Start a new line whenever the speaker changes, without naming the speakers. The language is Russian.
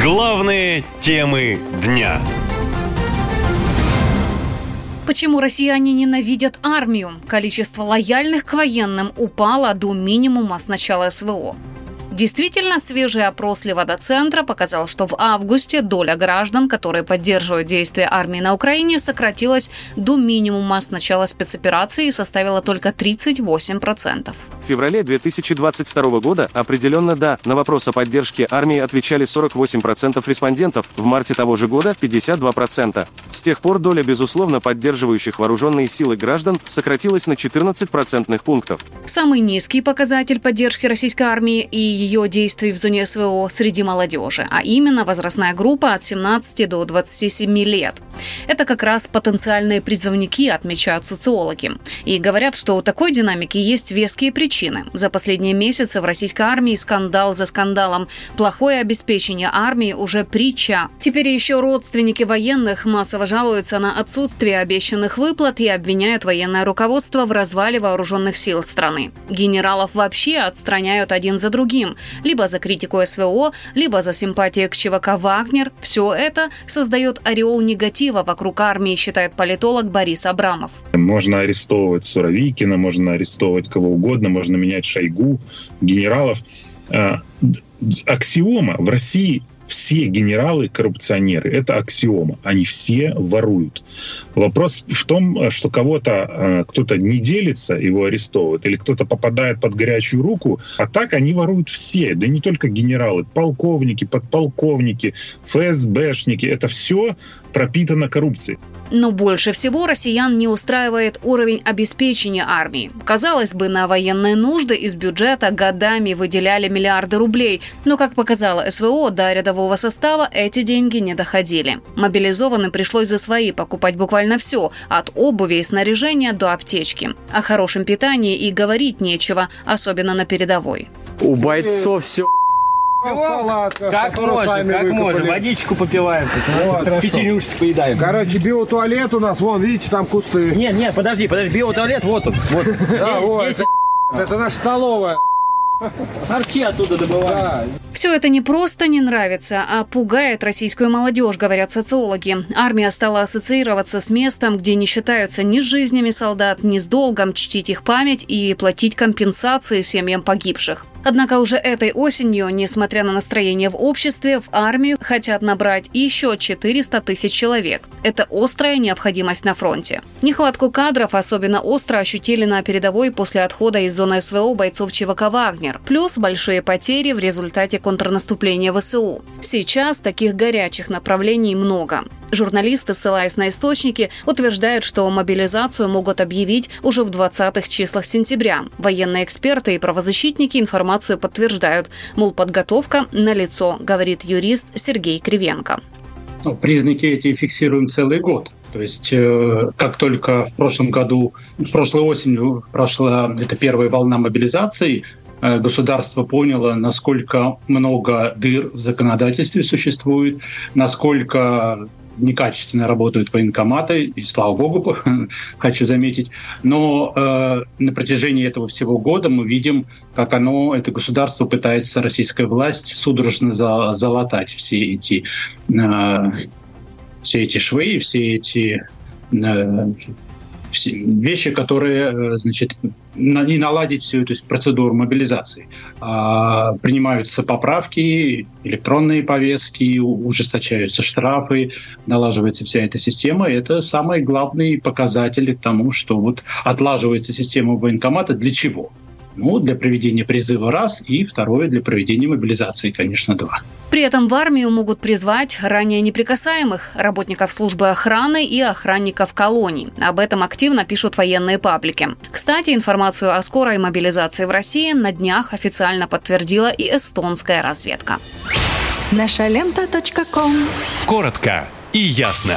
Главные темы дня.
Почему россияне ненавидят армию? Количество лояльных к военным упало до минимума с начала СВО. Действительно, свежий опрос Левада-центра показал, что в августе доля граждан, которые поддерживают действия армии на Украине, сократилась до минимума с начала спецоперации и составила только 38%.
В феврале 2022 года определенно «да». На вопрос о поддержке армии отвечали 48% респондентов, в марте того же года 52%. С тех пор доля, безусловно, поддерживающих вооруженные силы граждан сократилась на 14 процентных пунктов.
Самый низкий показатель поддержки российской армии и ее действий в зоне СВО среди молодежи, а именно возрастная группа от 17 до 27 лет. Это как раз потенциальные призывники, отмечают социологи. И говорят, что у такой динамики есть веские причины. За последние месяцы в российской армии скандал за скандалом. Плохое обеспечение армии уже притча. Теперь еще родственники военных массово жалуются на отсутствие обещанных выплат и обвиняют военное руководство в развале вооруженных сил страны. Генералов вообще отстраняют один за другим либо за критику СВО, либо за симпатии к ЧВК «Вагнер». Все это создает ореол негатива вокруг армии, считает политолог Борис Абрамов.
Можно арестовывать Суровикина, можно арестовывать кого угодно, можно менять Шойгу, генералов. А, аксиома в России все генералы коррупционеры. Это аксиома. Они все воруют. Вопрос в том, что кого-то э, кто-то не делится, его арестовывают, или кто-то попадает под горячую руку, а так они воруют все. Да не только генералы, полковники, подполковники, ФСБшники. Это все пропитано коррупцией.
Но больше всего россиян не устраивает уровень обеспечения армии. Казалось бы, на военные нужды из бюджета годами выделяли миллиарды рублей, но, как показало СВО, до рядового состава эти деньги не доходили. Мобилизованным пришлось за свои покупать буквально все, от обуви и снаряжения до аптечки. О хорошем питании и говорить нечего, особенно на передовой.
У бойцов все
Палатка, как можем, как можем. Водичку попиваем. Вот, Печенюшки поедаем.
Короче, биотуалет у нас, вон, видите, там кусты.
Нет, нет, подожди, подожди, биотуалет вот он. Вот.
Да, вот, здесь, это, это наша столовая.
Харчи оттуда добываем. Да.
Все это не просто не нравится, а пугает российскую молодежь, говорят социологи. Армия стала ассоциироваться с местом, где не считаются ни с жизнями солдат, ни с долгом чтить их память и платить компенсации семьям погибших. Однако уже этой осенью, несмотря на настроение в обществе, в армию хотят набрать еще 400 тысяч человек. Это острая необходимость на фронте. Нехватку кадров особенно остро ощутили на передовой после отхода из зоны СВО бойцов ЧВК «Вагнер», плюс большие потери в результате контрнаступления ВСУ. Сейчас таких горячих направлений много. Журналисты, ссылаясь на источники, утверждают, что мобилизацию могут объявить уже в 20-х числах сентября. Военные эксперты и правозащитники информацию подтверждают, мол, подготовка на лицо, говорит юрист Сергей Кривенко.
Ну, признаки эти фиксируем целый год. То есть, э, как только в прошлом году, в прошлой осенью прошла эта первая волна мобилизации, э, государство поняло, насколько много дыр в законодательстве существует, насколько некачественно работают военкоматы, и слава богу, хочу заметить. Но э, на протяжении этого всего года мы видим, как оно, это государство пытается, российская власть, судорожно за, залатать все эти, э, все эти швы, все эти э, вещи, которые, э, значит, и наладить всю эту процедуру мобилизации. А, принимаются поправки, электронные повестки, ужесточаются штрафы, налаживается вся эта система. Это самый главный показатель к тому, что вот отлаживается система военкомата. Для чего? Ну, для проведения призыва раз, и второе для проведения мобилизации, конечно, два.
При этом в армию могут призвать ранее неприкасаемых работников службы охраны и охранников колоний. Об этом активно пишут военные паблики. Кстати, информацию о скорой мобилизации в России на днях официально подтвердила и эстонская разведка.
Наша лента. Коротко и ясно.